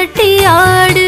தட்டி ஆடு.